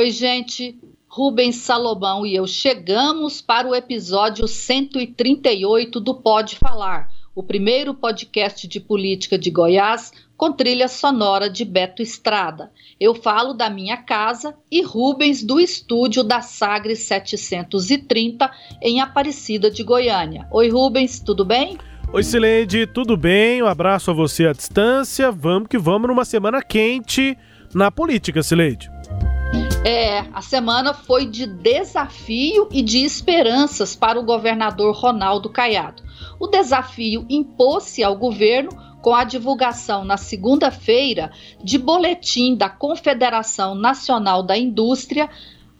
Oi, gente. Rubens Salomão e eu chegamos para o episódio 138 do Pode Falar, o primeiro podcast de política de Goiás com trilha sonora de Beto Estrada. Eu falo da minha casa e Rubens do estúdio da Sagres 730 em Aparecida de Goiânia. Oi, Rubens, tudo bem? Oi, Sileide, tudo bem? Um abraço a você à distância. Vamos que vamos numa semana quente na política, Sileide. É, a semana foi de desafio e de esperanças para o governador Ronaldo Caiado. O desafio impôs-se ao governo com a divulgação na segunda-feira de boletim da Confederação Nacional da Indústria,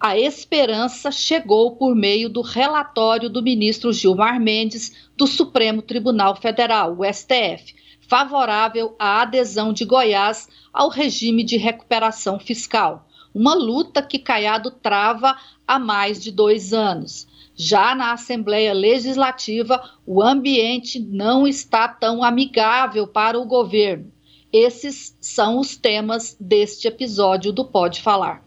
a esperança chegou por meio do relatório do ministro Gilmar Mendes do Supremo Tribunal Federal, o STF, favorável à adesão de Goiás ao regime de recuperação fiscal. Uma luta que Caiado trava há mais de dois anos. Já na Assembleia Legislativa, o ambiente não está tão amigável para o governo. Esses são os temas deste episódio do Pode Falar.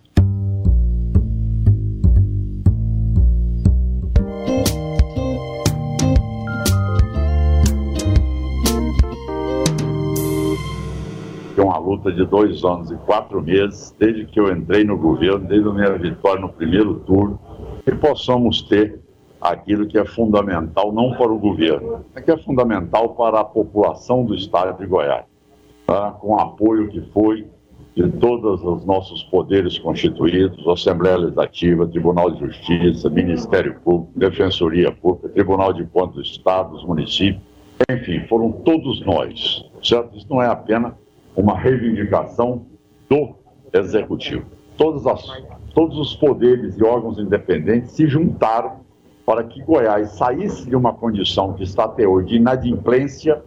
Uma luta de dois anos e quatro meses, desde que eu entrei no governo, desde a minha vitória no primeiro turno, que possamos ter aquilo que é fundamental não para o governo, mas que é fundamental para a população do estado de Goiás, tá? com o apoio que foi de todos os nossos poderes constituídos, Assembleia Legislativa, Tribunal de Justiça, Ministério Público, Defensoria Pública, Tribunal de Contas do Estado, os municípios, enfim, foram todos nós, certo? Isso não é apenas uma reivindicação do Executivo. Todos, as, todos os poderes e órgãos independentes se juntaram para que Goiás saísse de uma condição que está até hoje de inadimplência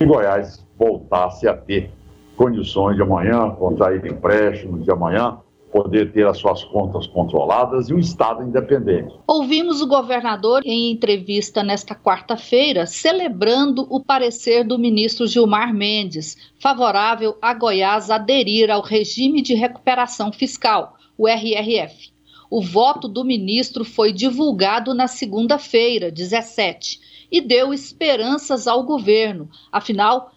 e Goiás voltasse a ter condições de amanhã contrair empréstimos, de amanhã poder ter as suas contas controladas e um Estado independente. Ouvimos o governador em entrevista nesta quarta-feira celebrando o parecer do ministro Gilmar Mendes, favorável a Goiás aderir ao regime de recuperação fiscal, o RRF. O voto do ministro foi divulgado na segunda-feira, 17, e deu esperanças ao governo. Afinal,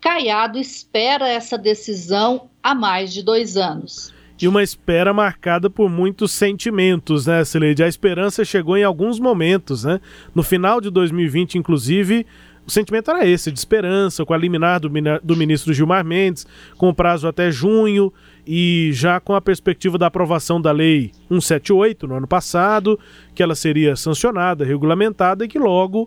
Caiado espera essa decisão há mais de dois anos. E uma espera marcada por muitos sentimentos, né, Sileide? A esperança chegou em alguns momentos, né? No final de 2020, inclusive, o sentimento era esse, de esperança, com a liminar do, do ministro Gilmar Mendes, com prazo até junho e já com a perspectiva da aprovação da Lei 178 no ano passado, que ela seria sancionada, regulamentada e que logo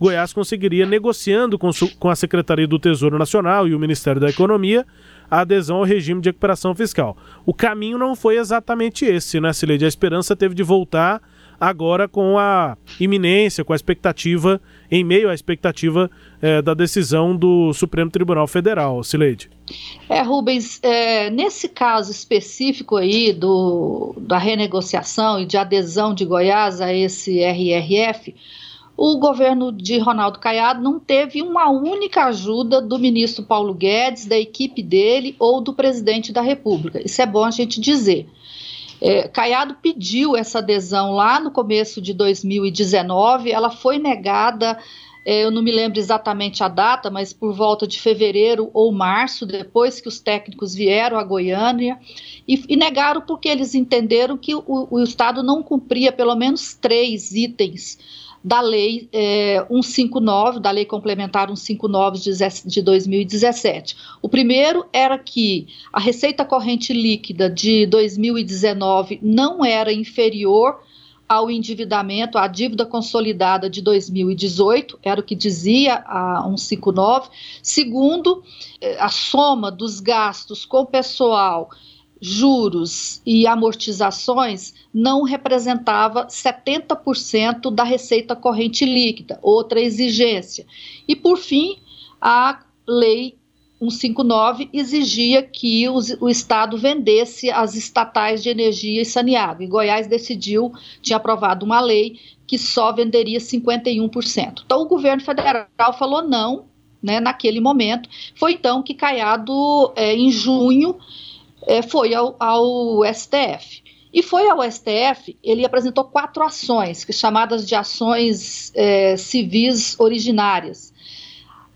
Goiás conseguiria, negociando com, com a Secretaria do Tesouro Nacional e o Ministério da Economia, a adesão ao regime de recuperação fiscal. O caminho não foi exatamente esse, né, Cileide? A esperança teve de voltar agora com a iminência, com a expectativa, em meio à expectativa é, da decisão do Supremo Tribunal Federal, Sileide. É, Rubens, é, nesse caso específico aí do, da renegociação e de adesão de Goiás a esse RRF, o governo de Ronaldo Caiado não teve uma única ajuda do ministro Paulo Guedes, da equipe dele ou do presidente da República. Isso é bom a gente dizer. É, Caiado pediu essa adesão lá no começo de 2019, ela foi negada, é, eu não me lembro exatamente a data, mas por volta de fevereiro ou março, depois que os técnicos vieram a Goiânia, e, e negaram porque eles entenderam que o, o Estado não cumpria pelo menos três itens da Lei é, 159, da Lei Complementar 159 de 2017. O primeiro era que a receita corrente líquida de 2019 não era inferior ao endividamento, à dívida consolidada de 2018, era o que dizia a 159. Segundo, é, a soma dos gastos com pessoal juros e amortizações não representava 70% da receita corrente líquida, outra exigência. E, por fim, a lei 159 exigia que o, o, Estado vendesse as estatais de energia e saneamento. E Goiás decidiu, tinha aprovado uma lei que só venderia 51%. Então o governo federal falou não, né, naquele momento. Foi então que Caiado, é, em junho, é, foi ao, ao STF. E foi ao STF, ele apresentou quatro ações, chamadas de ações é, civis originárias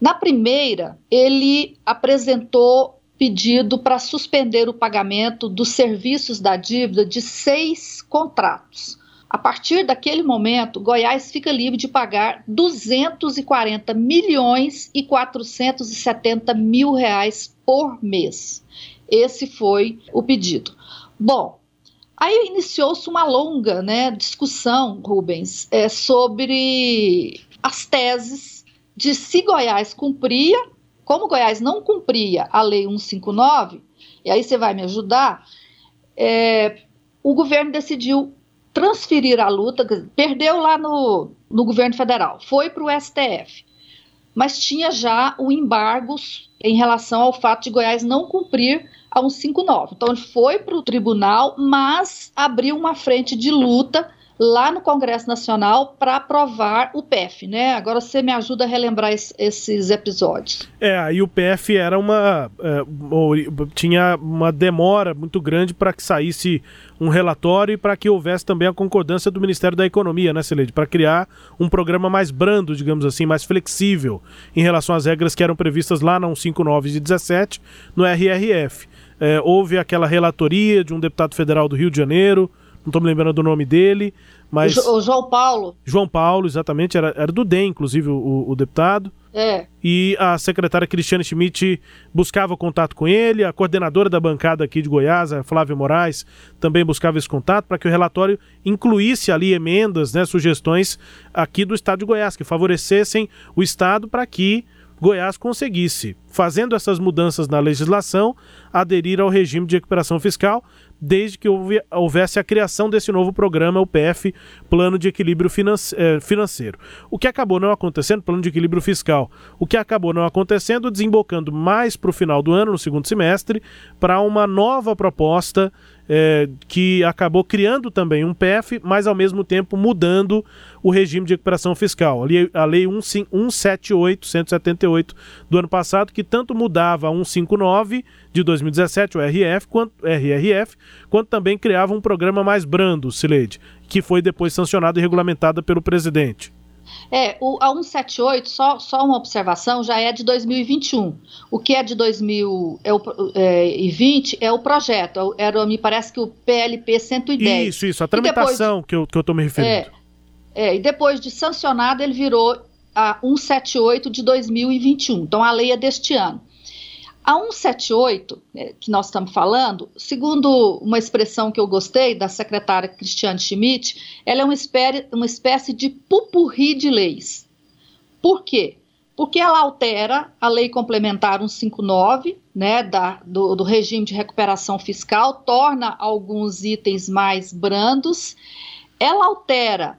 na primeira, ele apresentou pedido para suspender o pagamento dos serviços da dívida de seis contratos. A partir daquele momento, Goiás fica livre de pagar 240 milhões e 470 mil reais por mês. Esse foi o pedido. Bom, aí iniciou-se uma longa né, discussão, Rubens, é, sobre as teses de se Goiás cumpria, como Goiás não cumpria a Lei 159, e aí você vai me ajudar, é, o governo decidiu transferir a luta, perdeu lá no, no governo federal, foi para o STF, mas tinha já o embargo em relação ao fato de Goiás não cumprir a 159. Então ele foi para o tribunal, mas abriu uma frente de luta lá no Congresso Nacional para aprovar o PF, né? Agora você me ajuda a relembrar es, esses episódios. É, aí o PF era uma. É, tinha uma demora muito grande para que saísse um relatório e para que houvesse também a concordância do Ministério da Economia, né, Celede? Para criar um programa mais brando, digamos assim, mais flexível em relação às regras que eram previstas lá na 159 de 17, no RRF. É, houve aquela relatoria de um deputado federal do Rio de Janeiro não estou me lembrando do nome dele, mas... O, João Paulo. João Paulo, exatamente, era, era do DEM, inclusive, o, o deputado. É. E a secretária Cristiane Schmidt buscava contato com ele, a coordenadora da bancada aqui de Goiás, a Flávia Moraes, também buscava esse contato para que o relatório incluísse ali emendas, né, sugestões aqui do Estado de Goiás, que favorecessem o Estado para que Goiás conseguisse, fazendo essas mudanças na legislação, aderir ao regime de recuperação fiscal desde que houvesse a criação desse novo programa, o PF, Plano de Equilíbrio eh, Financeiro. O que acabou não acontecendo, Plano de Equilíbrio Fiscal, o que acabou não acontecendo, desembocando mais para o final do ano, no segundo semestre, para uma nova proposta é, que acabou criando também um PF, mas ao mesmo tempo mudando o regime de recuperação fiscal. A Lei 178, 178 do ano passado, que tanto mudava a 159 de 2017, o RF, quanto, RRF, quanto também criava um programa mais brando, Sileide, que foi depois sancionado e regulamentado pelo presidente. É, o, a 178, só, só uma observação, já é de 2021. O que é de 2020 é, é, o projeto, é era, me parece que o PLP 110. Isso, isso, a tramitação depois, que eu estou me referindo. É, é, e depois de sancionado, ele virou a 178 de 2021. Então, a lei é deste ano. A 178, né, que nós estamos falando, segundo uma expressão que eu gostei da secretária Cristiane Schmidt, ela é uma espécie, uma espécie de pupurri de leis. Por quê? Porque ela altera a lei complementar 159, né, da, do, do regime de recuperação fiscal, torna alguns itens mais brandos, ela altera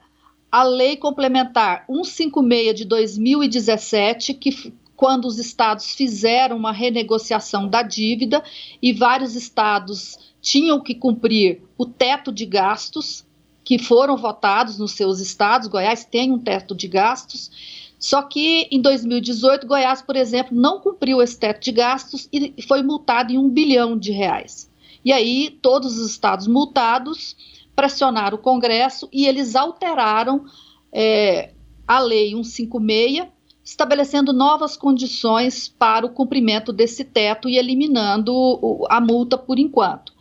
a lei complementar 156 de 2017, que quando os estados fizeram uma renegociação da dívida e vários estados tinham que cumprir o teto de gastos que foram votados nos seus estados. Goiás tem um teto de gastos. Só que em 2018, Goiás, por exemplo, não cumpriu esse teto de gastos e foi multado em um bilhão de reais. E aí, todos os estados multados pressionaram o Congresso e eles alteraram é, a Lei 156 estabelecendo novas condições para o cumprimento desse teto e eliminando a multa por enquanto.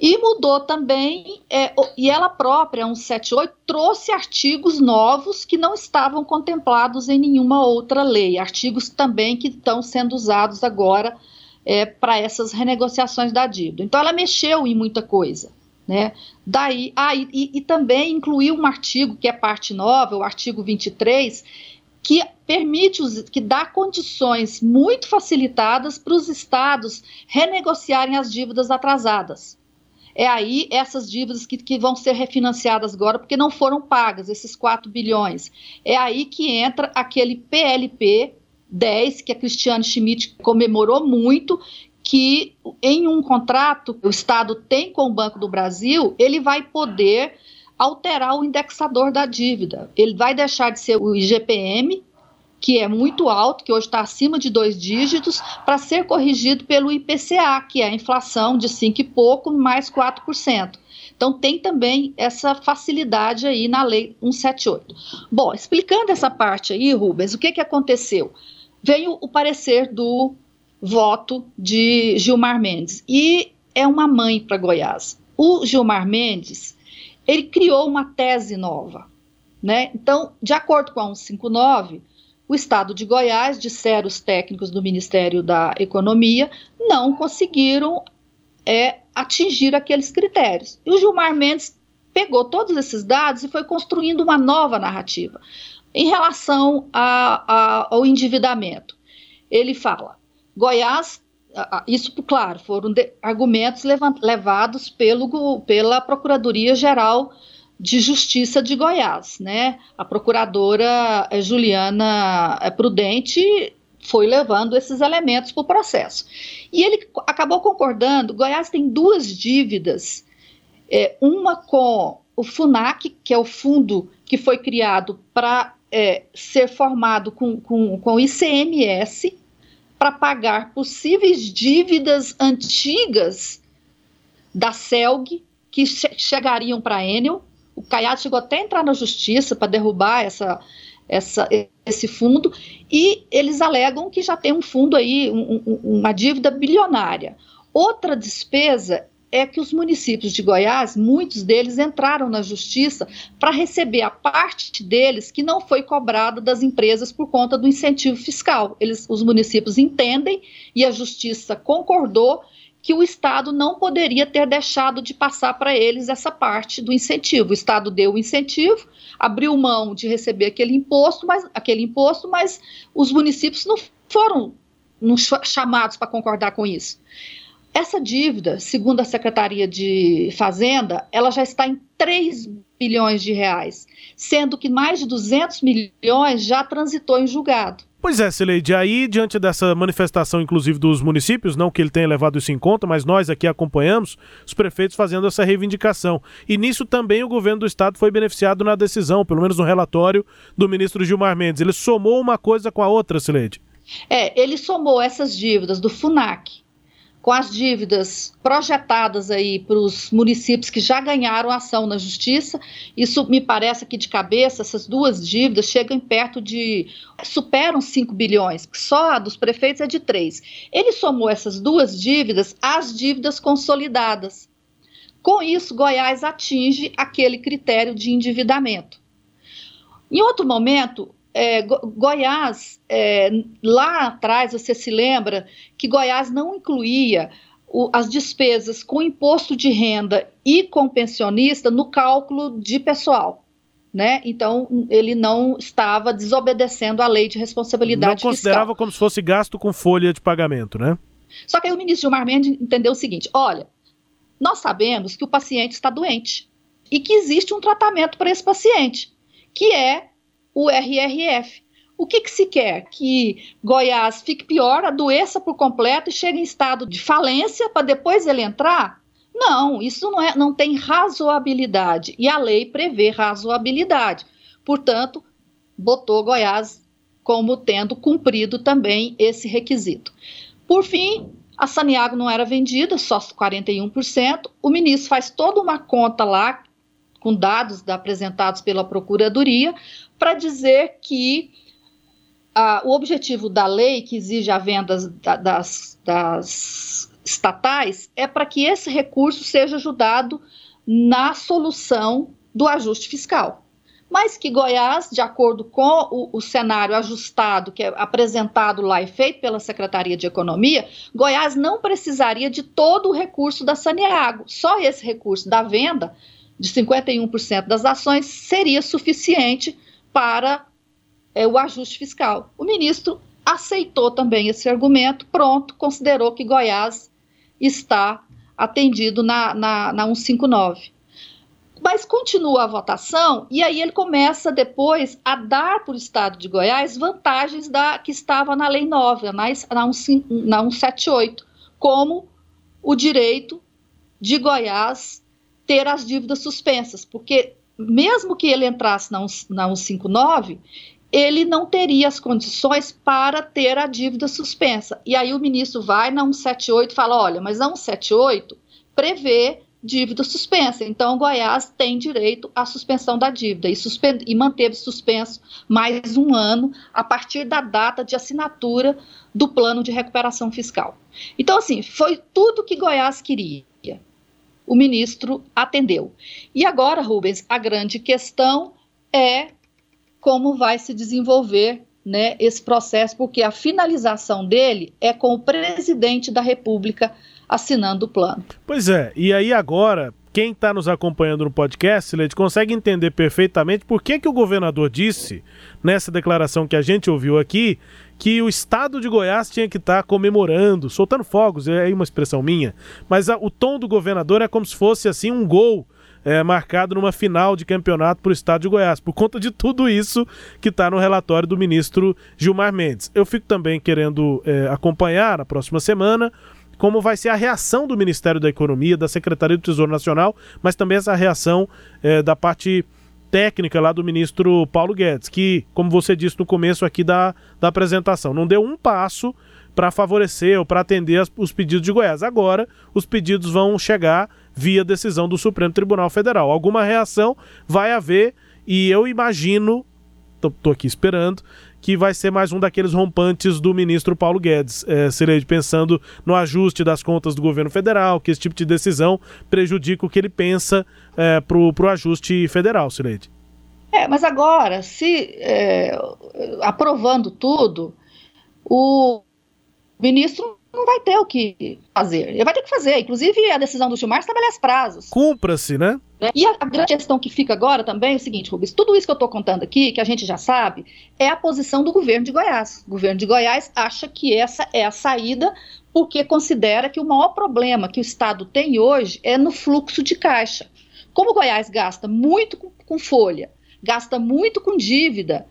E mudou também, é, e ela própria, 178, trouxe artigos novos que não estavam contemplados em nenhuma outra lei, artigos também que estão sendo usados agora é, para essas renegociações da dívida. Então, ela mexeu em muita coisa. Né? Daí, ah, e, e também incluiu um artigo que é parte nova, o artigo 23, que permite, os, que dá condições muito facilitadas para os estados renegociarem as dívidas atrasadas. É aí essas dívidas que, que vão ser refinanciadas agora, porque não foram pagas, esses 4 bilhões. É aí que entra aquele PLP 10, que a Cristiane Schmidt comemorou muito, que em um contrato que o Estado tem com o Banco do Brasil, ele vai poder alterar o indexador da dívida. Ele vai deixar de ser o IGPM, que é muito alto, que hoje está acima de dois dígitos, para ser corrigido pelo IPCA, que é a inflação de 5 e pouco mais 4%. Então tem também essa facilidade aí na lei 178. Bom, explicando essa parte aí, Rubens, o que, que aconteceu? Veio o parecer do voto de Gilmar Mendes e é uma mãe para Goiás. O Gilmar Mendes, ele criou uma tese nova, né? Então, de acordo com a 159, o estado de Goiás, disseram os técnicos do Ministério da Economia, não conseguiram é, atingir aqueles critérios. E o Gilmar Mendes pegou todos esses dados e foi construindo uma nova narrativa em relação a, a, ao endividamento. Ele fala: Goiás, isso, claro, foram argumentos levados pelo, pela Procuradoria-Geral de Justiça de Goiás, né? A procuradora eh, Juliana eh, Prudente foi levando esses elementos para o processo. E ele acabou concordando. Goiás tem duas dívidas, é, uma com o FUNAC, que é o fundo que foi criado para é, ser formado com, com, com ICMS, para pagar possíveis dívidas antigas da CELG, que che chegariam para a Enel, o Caiado chegou até a entrar na justiça para derrubar essa, essa, esse fundo, e eles alegam que já tem um fundo aí, um, um, uma dívida bilionária. Outra despesa é que os municípios de Goiás, muitos deles entraram na justiça para receber a parte deles que não foi cobrada das empresas por conta do incentivo fiscal. Eles, os municípios entendem e a justiça concordou que o Estado não poderia ter deixado de passar para eles essa parte do incentivo. O Estado deu o incentivo, abriu mão de receber aquele imposto, mas aquele imposto, mas os municípios não foram chamados para concordar com isso. Essa dívida, segundo a Secretaria de Fazenda, ela já está em 3 bilhões de reais, sendo que mais de 200 milhões já transitou em julgado. Pois é, Sileide, aí diante dessa manifestação, inclusive dos municípios, não que ele tenha levado isso em conta, mas nós aqui acompanhamos os prefeitos fazendo essa reivindicação. E nisso também o governo do estado foi beneficiado na decisão, pelo menos no relatório do ministro Gilmar Mendes. Ele somou uma coisa com a outra, Sileide. É, ele somou essas dívidas do FUNAC, com as dívidas projetadas aí para os municípios que já ganharam ação na justiça, isso me parece que de cabeça, essas duas dívidas chegam perto de. superam 5 bilhões, só a dos prefeitos é de 3. Ele somou essas duas dívidas às dívidas consolidadas. Com isso, Goiás atinge aquele critério de endividamento. Em outro momento, é, Goiás, é, lá atrás, você se lembra que Goiás não incluía o, as despesas com imposto de renda e com pensionista no cálculo de pessoal. Né? Então, ele não estava desobedecendo a lei de responsabilidade Não considerava fiscal. como se fosse gasto com folha de pagamento, né? Só que aí o ministro Gilmar Mendes entendeu o seguinte: olha, nós sabemos que o paciente está doente e que existe um tratamento para esse paciente, que é o RRF. O que, que, se quer? Que Goiás fique pior, adoeça por completo e chegue em estado de falência para depois ele entrar? Não, isso não, é, não tem razoabilidade. E a lei prevê razoabilidade. Portanto, botou Goiás como tendo cumprido também esse requisito. Por fim, a Saniago não era vendida, só 41%. O ministro faz toda uma conta lá, com dados apresentados pela Procuradoria, para dizer que ah, o objetivo da lei que exige a venda das, das estatais é para que esse recurso seja ajudado na solução do ajuste fiscal. Mas que Goiás, de acordo com o, o, cenário ajustado que é apresentado lá e feito pela Secretaria de Economia, Goiás não precisaria de todo o recurso da Saneago. Só esse recurso da venda de 51% das ações seria suficiente para é, o ajuste fiscal. O ministro aceitou também esse argumento, pronto, considerou que Goiás está atendido na, na, na 159. Mas continua a votação e aí ele começa depois a dar para o Estado de Goiás vantagens da que estava na Lei 9, na, na, 178, como o direito de Goiás ter as dívidas suspensas, porque mesmo que ele entrasse na, na 159, ele não teria as condições para ter a dívida suspensa. E aí o ministro vai na 178 e fala: olha, mas a 178 prevê dívida suspensa. Então, Goiás tem direito à suspensão da dívida e, e manteve suspenso mais um ano a partir da data de assinatura do plano de recuperação fiscal. Então, assim, foi tudo que Goiás queria. O ministro atendeu. E agora, Rubens, a grande questão é como vai se desenvolver né, esse processo, porque a finalização dele é com o presidente da República assinando o plano. Pois é, e aí agora, quem está nos acompanhando no podcast, Leite, consegue entender perfeitamente por que, que o governador disse, nessa declaração que a gente ouviu aqui, que o estado de Goiás tinha que estar tá comemorando, soltando fogos, é uma expressão minha, mas a, o tom do governador é como se fosse assim um gol é, marcado numa final de campeonato para o estado de Goiás, por conta de tudo isso que está no relatório do ministro Gilmar Mendes. Eu fico também querendo é, acompanhar na próxima semana como vai ser a reação do Ministério da Economia, da Secretaria do Tesouro Nacional, mas também essa reação é, da parte técnica lá do ministro Paulo Guedes, que, como você disse no começo aqui da, da apresentação, não deu um passo para favorecer ou para atender as, os pedidos de Goiás. Agora, os pedidos vão chegar via decisão do Supremo Tribunal Federal. Alguma reação vai haver e eu imagino, estou aqui esperando, que vai ser mais um daqueles rompantes do ministro Paulo Guedes, é, pensando no ajuste das contas do governo federal, que esse tipo de decisão prejudica o que ele pensa é, para o ajuste federal, Cileide. É, mas agora, se é, aprovando tudo, o ministro não vai ter o que fazer. Ele vai ter que fazer. Inclusive, a decisão do Gilmar estabelece prazos. Cumpra-se, né? né? E a, a, grande questão que fica agora também é o seguinte, Rubens: tudo isso que eu estou contando aqui, que a gente já sabe, é a posição do governo de Goiás. O governo de Goiás acha que essa é a saída porque considera que o maior problema que o Estado tem hoje é no fluxo de caixa. Como o Goiás gasta muito com, com folha, gasta muito com dívida,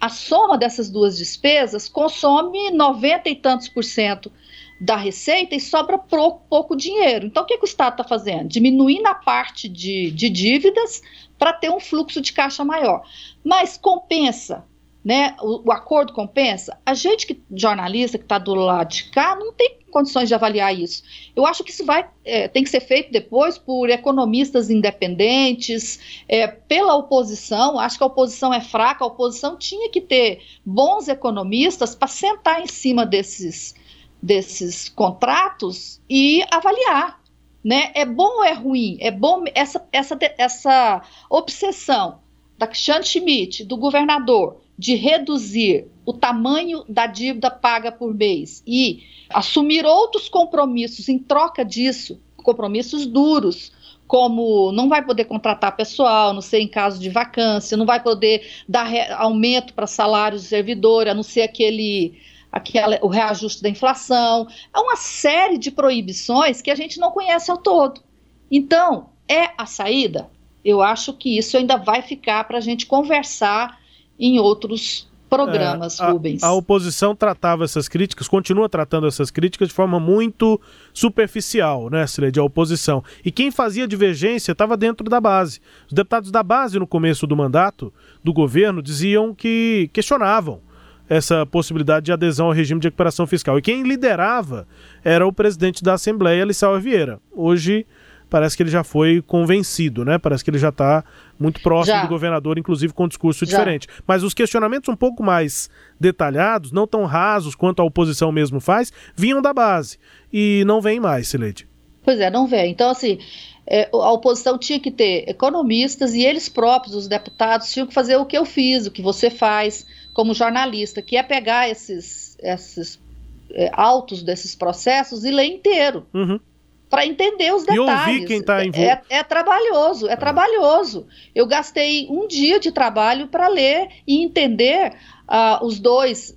a soma dessas duas despesas consome 90 e tantos por cento da receita e sobra pouco, pouco dinheiro. Então, o que, que o Estado está fazendo? Diminuindo a parte de, de dívidas para ter um fluxo de caixa maior. Mas compensa, né? O, o acordo compensa? A gente, que jornalista que está do lado de cá, não tem condições de avaliar isso. Eu acho que isso vai é, tem que ser feito depois por economistas independentes, é, pela oposição. Acho que a oposição é fraca. A oposição tinha que ter bons economistas para sentar em cima desses desses contratos e avaliar. Né? É bom ou é ruim? É bom essa, essa, essa obsessão da Xande Schmidt, do governador, de reduzir o tamanho da dívida paga por mês e assumir outros compromissos em troca disso, compromissos duros, como não vai poder contratar pessoal, não ser em caso de vacância, não vai poder dar aumento para salários do servidor, a não ser aquele aquela, o reajuste da inflação, é uma série de proibições que a gente não conhece ao todo. Então, é a saída? Eu acho que isso ainda vai ficar para a gente conversar em outros programas, é, a, Rubens. A oposição tratava essas críticas, continua tratando essas críticas de forma muito superficial, né, Cileide, a oposição. E quem fazia divergência estava dentro da base. Os deputados da base, no começo do mandato do governo, diziam que questionavam essa possibilidade de adesão ao regime de recuperação fiscal. E quem liderava era o presidente da Assembleia, Lissau Vieira. Hoje parece que ele já foi convencido, né? Parece que ele já está muito próximo já. do governador, inclusive com um discurso já. diferente. Mas os questionamentos um pouco mais detalhados, não tão rasos quanto a oposição mesmo faz, vinham da base. E não vem mais, Sileide. Pois é, não vem. Então, assim, é, a oposição tinha que ter economistas e eles próprios, os deputados, tinham que fazer o que eu fiz, o que você faz como jornalista, que é pegar esses, esses é, autos desses processos e ler inteiro. Uhum. Para entender os detalhes. E ouvir quem está envolvido. É, é, trabalhoso, é ah. trabalhoso. Eu gastei um dia de trabalho para ler e entender uh, os dois,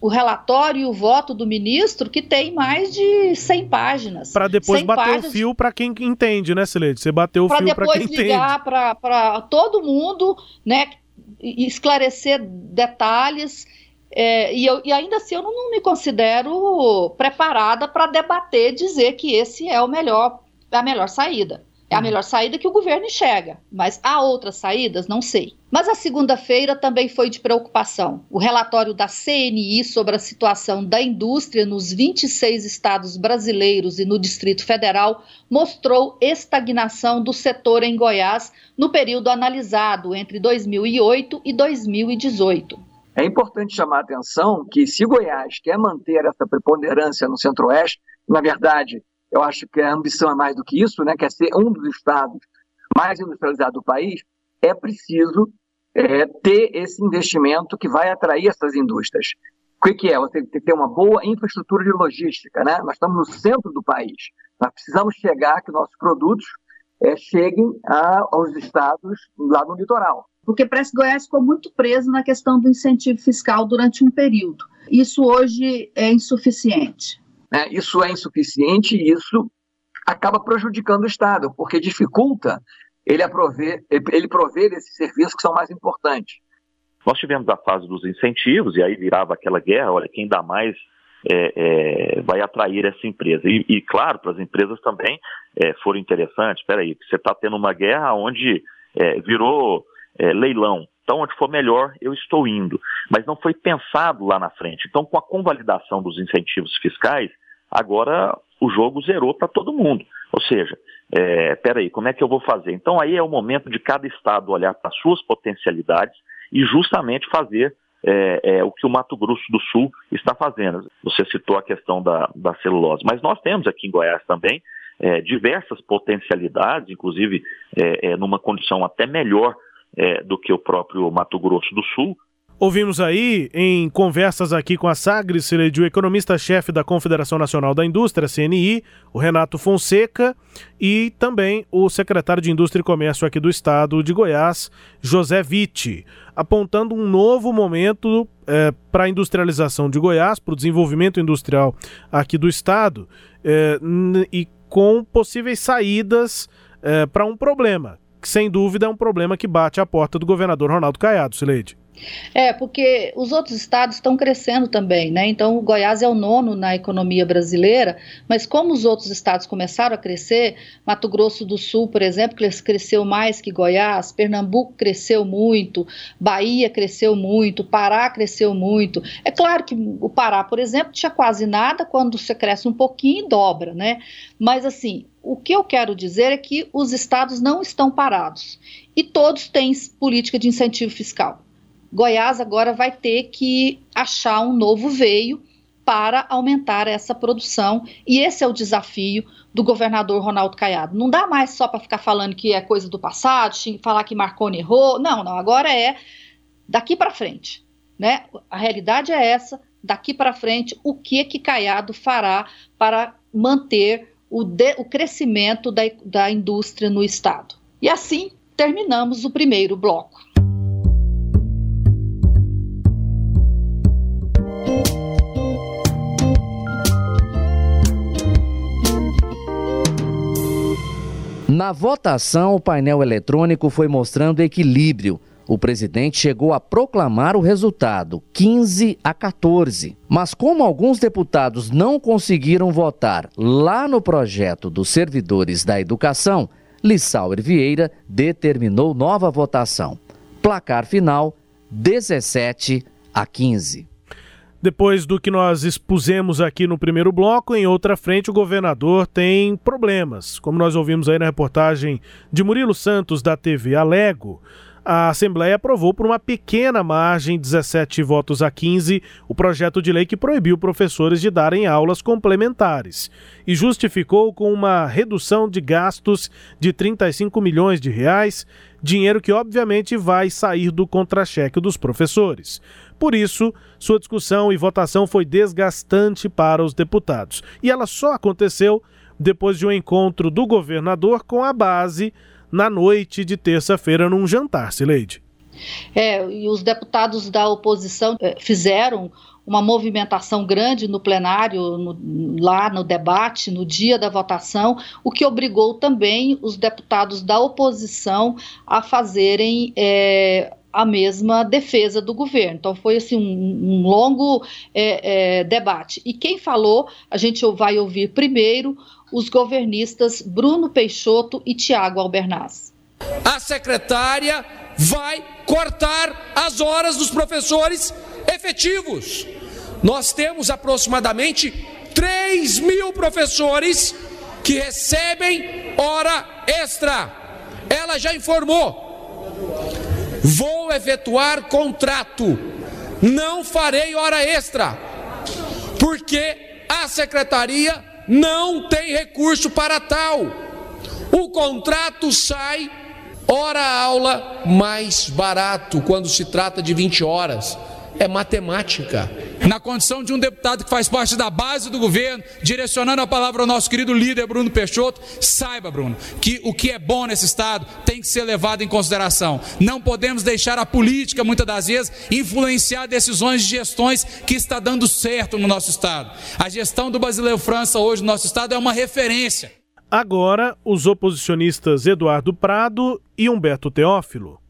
o relatório e o voto do ministro, que tem mais de 100 páginas. Para depois bater o fio para quem entende, né, Silete? Você bateu o fio para quem entende. Para depois ligar para todo mundo, né, esclarecer detalhes. É, e, eu, e, ainda assim eu não, não me considero preparada para debater, dizer que esse é o melhor, a melhor saída. É a melhor saída que o governo enxerga, mas há outras saídas? Não sei. Mas a segunda-feira também foi de preocupação. O relatório da CNI sobre a situação da indústria nos 26 estados brasileiros e no Distrito Federal mostrou estagnação do setor em Goiás no período analisado entre 2008 e 2018. É importante chamar a atenção que, se Goiás quer manter essa preponderância no Centro-Oeste, na verdade, eu acho que a ambição é mais do que isso, né? Quer ser um dos estados mais industrializados do país, é preciso é, ter esse investimento que vai atrair essas indústrias. O que, que é? Você tem que ter uma boa infraestrutura de logística, né? Nós estamos no centro do país. Nós precisamos chegar que nossos produtos é, cheguem a, aos estados lá no litoral. Porque parece que Goiás ficou muito preso na questão do incentivo fiscal durante um período. Isso hoje é insuficiente. Né? Isso é insuficiente e isso acaba prejudicando o Estado, porque dificulta ele prover, ele prover esses serviços que são mais importantes. Nós tivemos a fase dos incentivos, e aí virava aquela guerra, olha, quem dá mais é, é, vai atrair essa empresa. E, e claro, para as empresas também é, foram interessantes. Espera aí, você está tendo uma guerra onde é, virou é, leilão. Então, onde for melhor, eu estou indo. Mas não foi pensado lá na frente. Então, com a convalidação dos incentivos fiscais, agora o jogo zerou para todo mundo. Ou seja, é, peraí, como é que eu vou fazer? Então aí é o momento de cada estado olhar para suas potencialidades e justamente fazer é, é, o que o Mato Grosso do Sul está fazendo. Você citou a questão da, da celulose, mas nós temos aqui em Goiás também é, diversas potencialidades, inclusive é, é, numa condição até melhor do que o próprio Mato Grosso do Sul, Ouvimos aí, em conversas aqui com a Sagres, o economista-chefe da Confederação Nacional da Indústria, CNI, o Renato Fonseca, e também o secretário de Indústria e Comércio aqui do estado de Goiás, José Vitti, apontando um novo momento é, para a industrialização de Goiás, para o desenvolvimento industrial aqui do estado, é, e com possíveis saídas é, para um problema, que sem dúvida é um problema que bate à porta do governador Ronaldo Caiado, Sileide. É, porque os outros estados estão crescendo também, né? Então, o Goiás é o nono na economia brasileira, mas como os outros estados começaram a crescer, Mato Grosso do Sul, por exemplo, cresceu mais que Goiás, Pernambuco cresceu muito, Bahia cresceu muito, Pará cresceu muito. É claro que o Pará, por exemplo, tinha quase nada, quando você cresce um pouquinho, dobra, né? Mas, assim, o que eu quero dizer é que os estados não estão parados e todos têm política de incentivo fiscal. Goiás agora vai ter que achar um novo veio para aumentar essa produção, e esse é o desafio do governador Ronaldo Caiado. Não dá mais só para ficar falando que é coisa do passado, falar que Marconi errou. Não, não, agora é daqui para frente, né? A realidade é essa, daqui para frente, o que que Caiado fará para manter o, de, o crescimento da, da indústria no estado. E assim terminamos o primeiro bloco. Na votação, o painel eletrônico foi mostrando equilíbrio. O presidente chegou a proclamar o resultado, 15 a 14. Mas como alguns deputados não conseguiram votar lá no projeto dos servidores da educação, Lissauer Vieira determinou nova votação. Placar final, 17 a 15. Depois do que nós expusemos aqui no primeiro bloco, em outra frente, o governador tem problemas. Como nós ouvimos aí na reportagem de Murilo Santos, da TV Alego, a Assembleia aprovou por uma pequena margem, 17 votos a 15, o projeto de lei que proibiu professores de darem aulas complementares e justificou com uma redução de gastos de 35 milhões de reais, dinheiro que obviamente vai sair do contra-cheque dos professores. Por isso, sua discussão e votação foi desgastante para os deputados. E ela só aconteceu depois de um encontro do governador com a base na noite de terça-feira num jantar, Sileide. É, e os deputados da oposição é, fizeram uma movimentação grande no plenário, no, lá no debate, no dia da votação, o que obrigou também os deputados da oposição a fazerem é, a mesma defesa do governo. Então foi assim um, um longo é, é, debate. E quem falou, a gente vai ouvir primeiro os governistas Bruno Peixoto e Tiago Albernaz. A secretária vai cortar as horas dos professores efetivos. Nós temos aproximadamente 3 mil professores que recebem hora extra. Ela já informou. Vou efetuar contrato, não farei hora extra, porque a secretaria não tem recurso para tal. O contrato sai hora aula mais barato quando se trata de 20 horas é matemática. Na condição de um deputado que faz parte da base do governo, direcionando a palavra ao nosso querido líder Bruno Peixoto, saiba, Bruno, que o que é bom nesse Estado tem que ser levado em consideração. Não podemos deixar a política, muitas das vezes, influenciar decisões de gestões que está dando certo no nosso Estado. A gestão do Basileiro França hoje no nosso Estado é uma referência. Agora, os oposicionistas Eduardo Prado e Humberto Teófilo.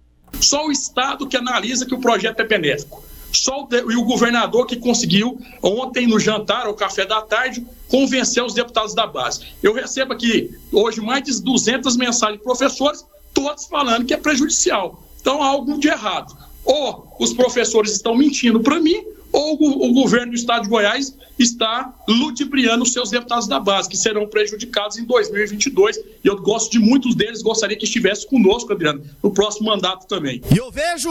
Só o Estado que analisa que o projeto é benéfico só o, e o governador que conseguiu, ontem no jantar, ou café da tarde, convencer os deputados da base. Eu recebo aqui hoje mais de 200 mensagens de professores, todos falando que é prejudicial. Então há algo de errado. Ou os professores estão mentindo para mim, ou o, o, governo do estado de Goiás está ludibriando os seus deputados da base, que serão prejudicados em 2022. E eu gosto de muitos deles, gostaria que estivesse conosco, Adriano, no próximo mandato também. E eu vejo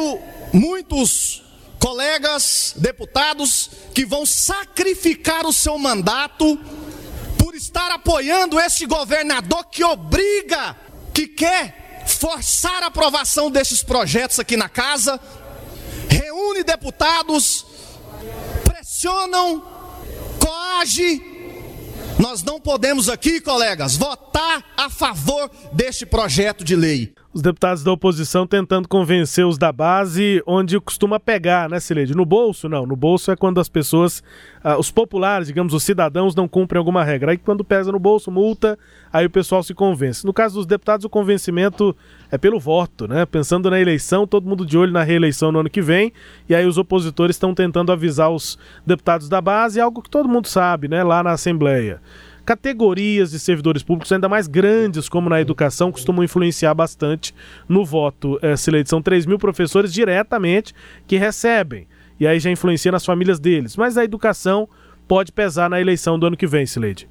muitos colegas deputados que vão sacrificar o seu mandato por estar apoiando esse governador que obriga, que quer forçar a aprovação desses projetos aqui na casa, reúne deputados, pressionam, coage nós não podemos aqui, colegas, votar a favor deste projeto de lei. Os deputados da oposição tentando convencer os da base onde costuma pegar, né, Sileide? No bolso? Não, no bolso é quando as pessoas, ah, os populares, digamos, os cidadãos não cumprem alguma regra. Aí quando pesa no bolso, multa, aí o pessoal se convence. No caso dos deputados, o convencimento é pelo voto, né? Pensando na eleição, todo mundo de olho na reeleição no ano que vem, e aí os opositores estão tentando avisar os deputados da base, algo que todo mundo sabe, né, lá na Assembleia categorias de servidores públicos ainda mais grandes, como na educação, costumam influenciar bastante no voto. É, Sileide, são 3 mil professores diretamente que recebem, e aí já influencia nas famílias deles. Mas a educação pode pesar na eleição do ano que vem, Sileide.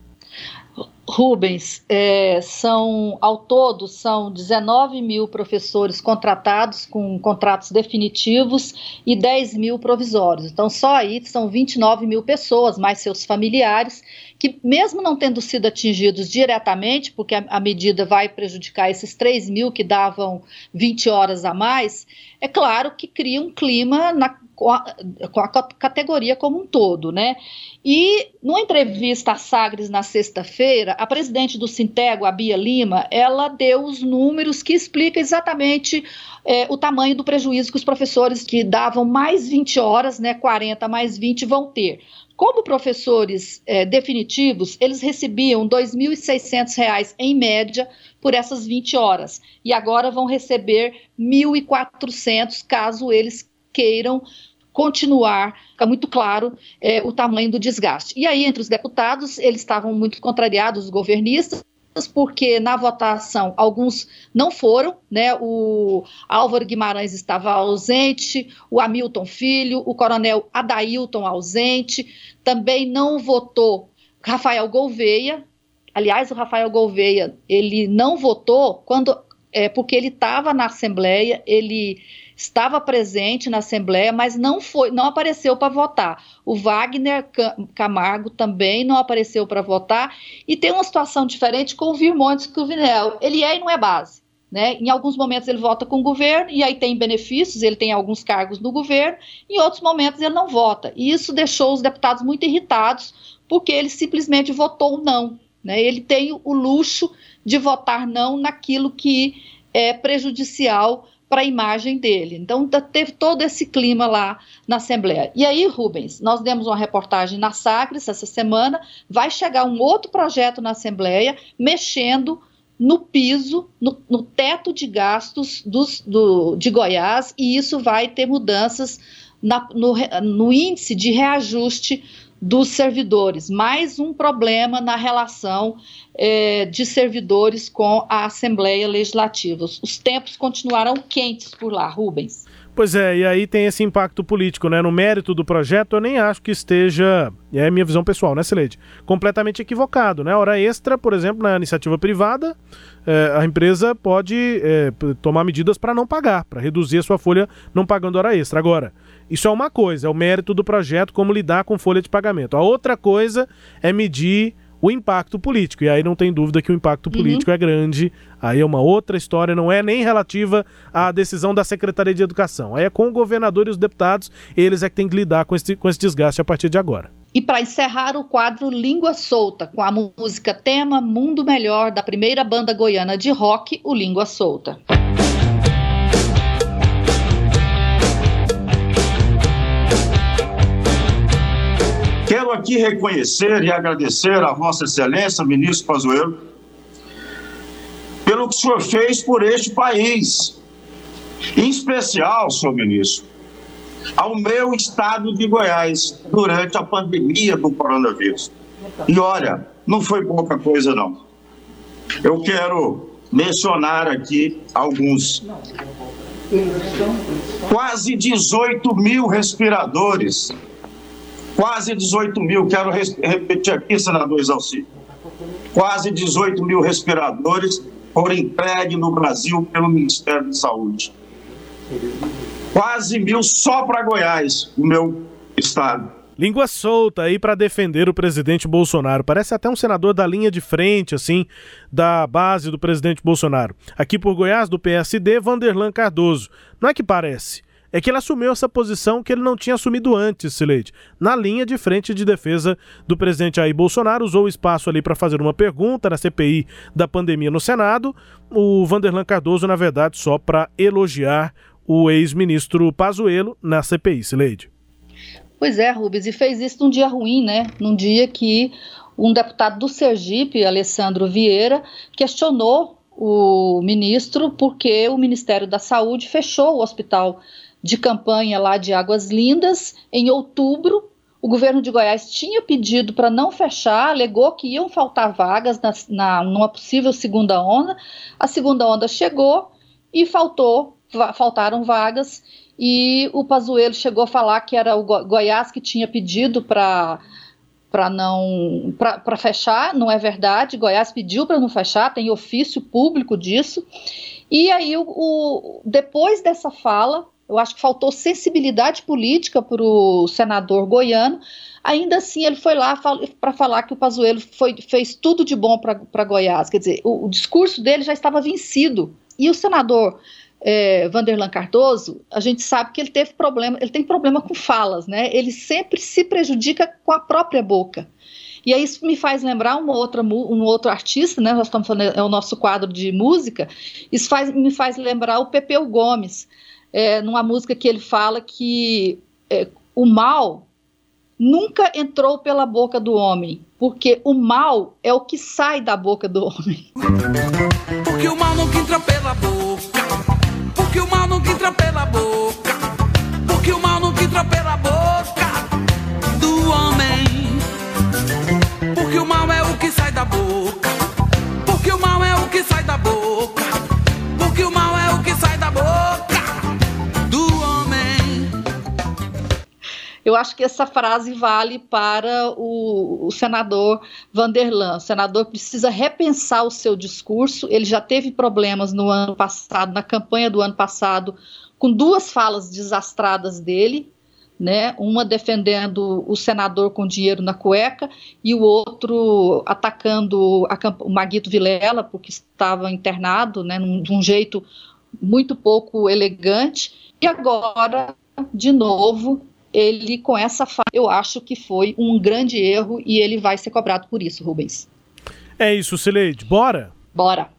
Rubens, é, são ao todo são 19 mil professores contratados com contratos definitivos e 10 mil provisórios. Então, só aí são 29 mil pessoas, mais seus familiares, que, mesmo não tendo sido atingidos diretamente, porque a, a medida vai prejudicar esses 3 mil que davam 20 horas a mais, é claro que cria um clima na, com, a, com a categoria como um todo, né? E numa entrevista à Sagres na sexta-feira, a presidente do Sintego, a Bia Lima, ela deu os números que explicam exatamente é, o tamanho do prejuízo que os professores que davam mais 20 horas, né, 40 mais 20, vão ter. Como professores é, definitivos, eles recebiam R$ 2.600 em média por essas 20 horas. E agora vão receber R$ 1.400 caso eles queiram continuar, fica muito claro é, o tamanho do desgaste. E aí, entre os deputados, eles estavam muito contrariados, os governistas, porque na votação alguns não foram, né? O Álvaro Guimarães estava ausente, o Hamilton Filho, o coronel Adailton ausente, também não votou Rafael Gouveia. Aliás, o Rafael Gouveia, ele não votou quando é porque ele estava na Assembleia, ele estava presente na Assembleia, mas não foi, não apareceu para votar. O Wagner Camargo também não apareceu para votar e tem uma situação diferente com o Virmontes Cruvinel. Ele é e não é base. Né? Em alguns momentos ele vota com o governo e aí tem benefícios, ele tem alguns cargos no governo, em outros momentos ele não vota. E isso deixou os deputados muito irritados, porque ele simplesmente votou não. Né? Ele tem o luxo de votar não naquilo que é prejudicial para a imagem dele. Então, teve todo esse clima lá na Assembleia. E aí, Rubens, nós demos uma reportagem na Sagres essa semana, vai chegar um outro projeto na Assembleia mexendo no piso, no, no teto de gastos dos, do, de Goiás, e isso vai ter mudanças na, no, no índice de reajuste dos servidores. Mais um problema na relação é, de servidores com a Assembleia Legislativa. Os tempos continuarão quentes por lá, Rubens. Pois é, e aí tem esse impacto político, né? No mérito do projeto, eu nem acho que esteja, é a minha visão pessoal, né, Celede? Completamente equivocado, né? Hora extra, por exemplo, na iniciativa privada, é, a empresa pode é, tomar medidas para não pagar, para reduzir a sua folha não pagando hora extra. Agora, isso é uma coisa, é o mérito do projeto, como lidar com folha de pagamento. A outra coisa é medir o impacto político. E aí não tem dúvida que o impacto uhum. político uhum. é grande. Aí é uma outra história, não é nem relativa à decisão da Secretaria de Educação. Aí é com o governador e os deputados, eles é que têm que lidar com esse, com esse desgaste a partir de agora. E para encerrar o quadro Língua Solta, com a música tema Mundo Melhor da primeira banda goiana de rock, o Língua Solta. Quero aqui reconhecer e agradecer a Vossa Excelência, ministro Pazuello, pelo que o senhor fez por este país. Em especial, senhor ministro, ao meu estado de Goiás, durante a pandemia do coronavírus. E olha, não foi pouca coisa, não. Eu quero mencionar aqui alguns. Quase 18 mil respiradores Quase 18 mil, quero repetir aqui, senador Exalci. Quase 18 mil respiradores foram entregues no Brasil pelo Ministério de Saúde. Quase mil só para Goiás, o meu estado. Língua solta aí para defender o presidente Bolsonaro. Parece até um senador da linha de frente, assim, da base do presidente Bolsonaro. Aqui por Goiás, do PSD, Vanderlan Cardoso. Não é que parece é que ele assumiu essa posição que ele não tinha assumido antes, Sileide. Na linha de frente de defesa do presidente Jair Bolsonaro, usou o espaço ali para fazer uma pergunta na CPI da pandemia no Senado. O Vanderlan Cardoso, na verdade, só para elogiar o ex-ministro Pazuello na CPI, Sileide. Pois é, Rubens, e fez isso num dia ruim, né? Num dia que um deputado do Sergipe, Alessandro Vieira, questionou o ministro porque o Ministério da Saúde fechou o hospital de campanha lá de Águas Lindas em outubro. O governo de Goiás tinha pedido para não fechar, alegou que iam faltar vagas na, na, numa possível segunda onda. A segunda onda chegou e faltou, faltaram vagas. E o Pazuello chegou a falar que era o Goiás que tinha pedido para para não para fechar, não é verdade. Goiás pediu para não fechar, tem ofício público disso. E aí o, o, depois dessa fala, eu acho que faltou sensibilidade política para o senador goiano. Ainda assim, ele foi lá para falar que o Pazuello foi, fez tudo de bom para Goiás. Quer dizer, o, o, discurso dele já estava vencido. E o senador é, Vanderlan Cardoso, a gente sabe que ele teve problema, ele tem problema com falas, né? Ele sempre se prejudica com a própria boca. E aí isso me faz lembrar uma outra, um outro artista, né? Nós estamos falando, é o nosso quadro de música. Isso faz, me faz lembrar o Pepeu Gomes é, numa música que ele fala que é, o mal nunca entrou pela boca do homem, porque o mal é o que sai da boca do homem. Porque o mal nunca entra pela boca, porque o mal nunca entra pela boca, porque o mal nunca entra pela boca do homem, porque o mal é Eu acho que essa frase vale para o, o senador Vanderlan. O senador precisa repensar o seu discurso. Ele já teve problemas no ano passado, na campanha do ano passado, com duas falas desastradas dele, né? Uma defendendo o senador com dinheiro na cueca e o outro atacando a, o Maguito Vilela porque estava internado, né? Num, de um jeito muito pouco elegante. E agora, de novo, ele com essa fala, eu acho que foi um grande erro e ele vai ser cobrado por isso, Rubens. É isso, Sileide. Bora? Bora.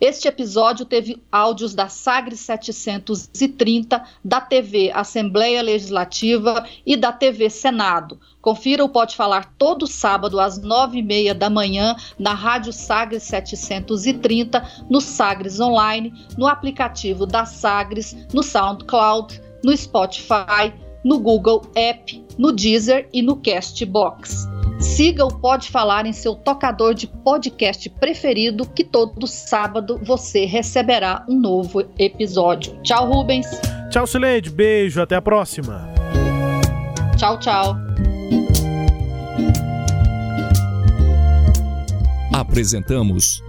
Este episódio teve áudios da Sagres 730, da TV Assembleia Legislativa e da TV Senado. Confira o Pode Falar todo sábado às nove e meia da manhã na Rádio Sagres 730, no Sagres Online, no aplicativo da Sagres, no SoundCloud, no Spotify, no Google App, no Deezer e no Castbox. Siga o Pode Falar em seu tocador de podcast preferido, que todo sábado você receberá um novo episódio. Tchau, Rubens. Tchau, Sileide. Beijo. Até a próxima. Tchau, tchau. Apresentamos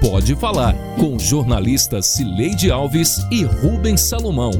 Pode Falar com jornalistas Cileide Alves e Rubens Salomão.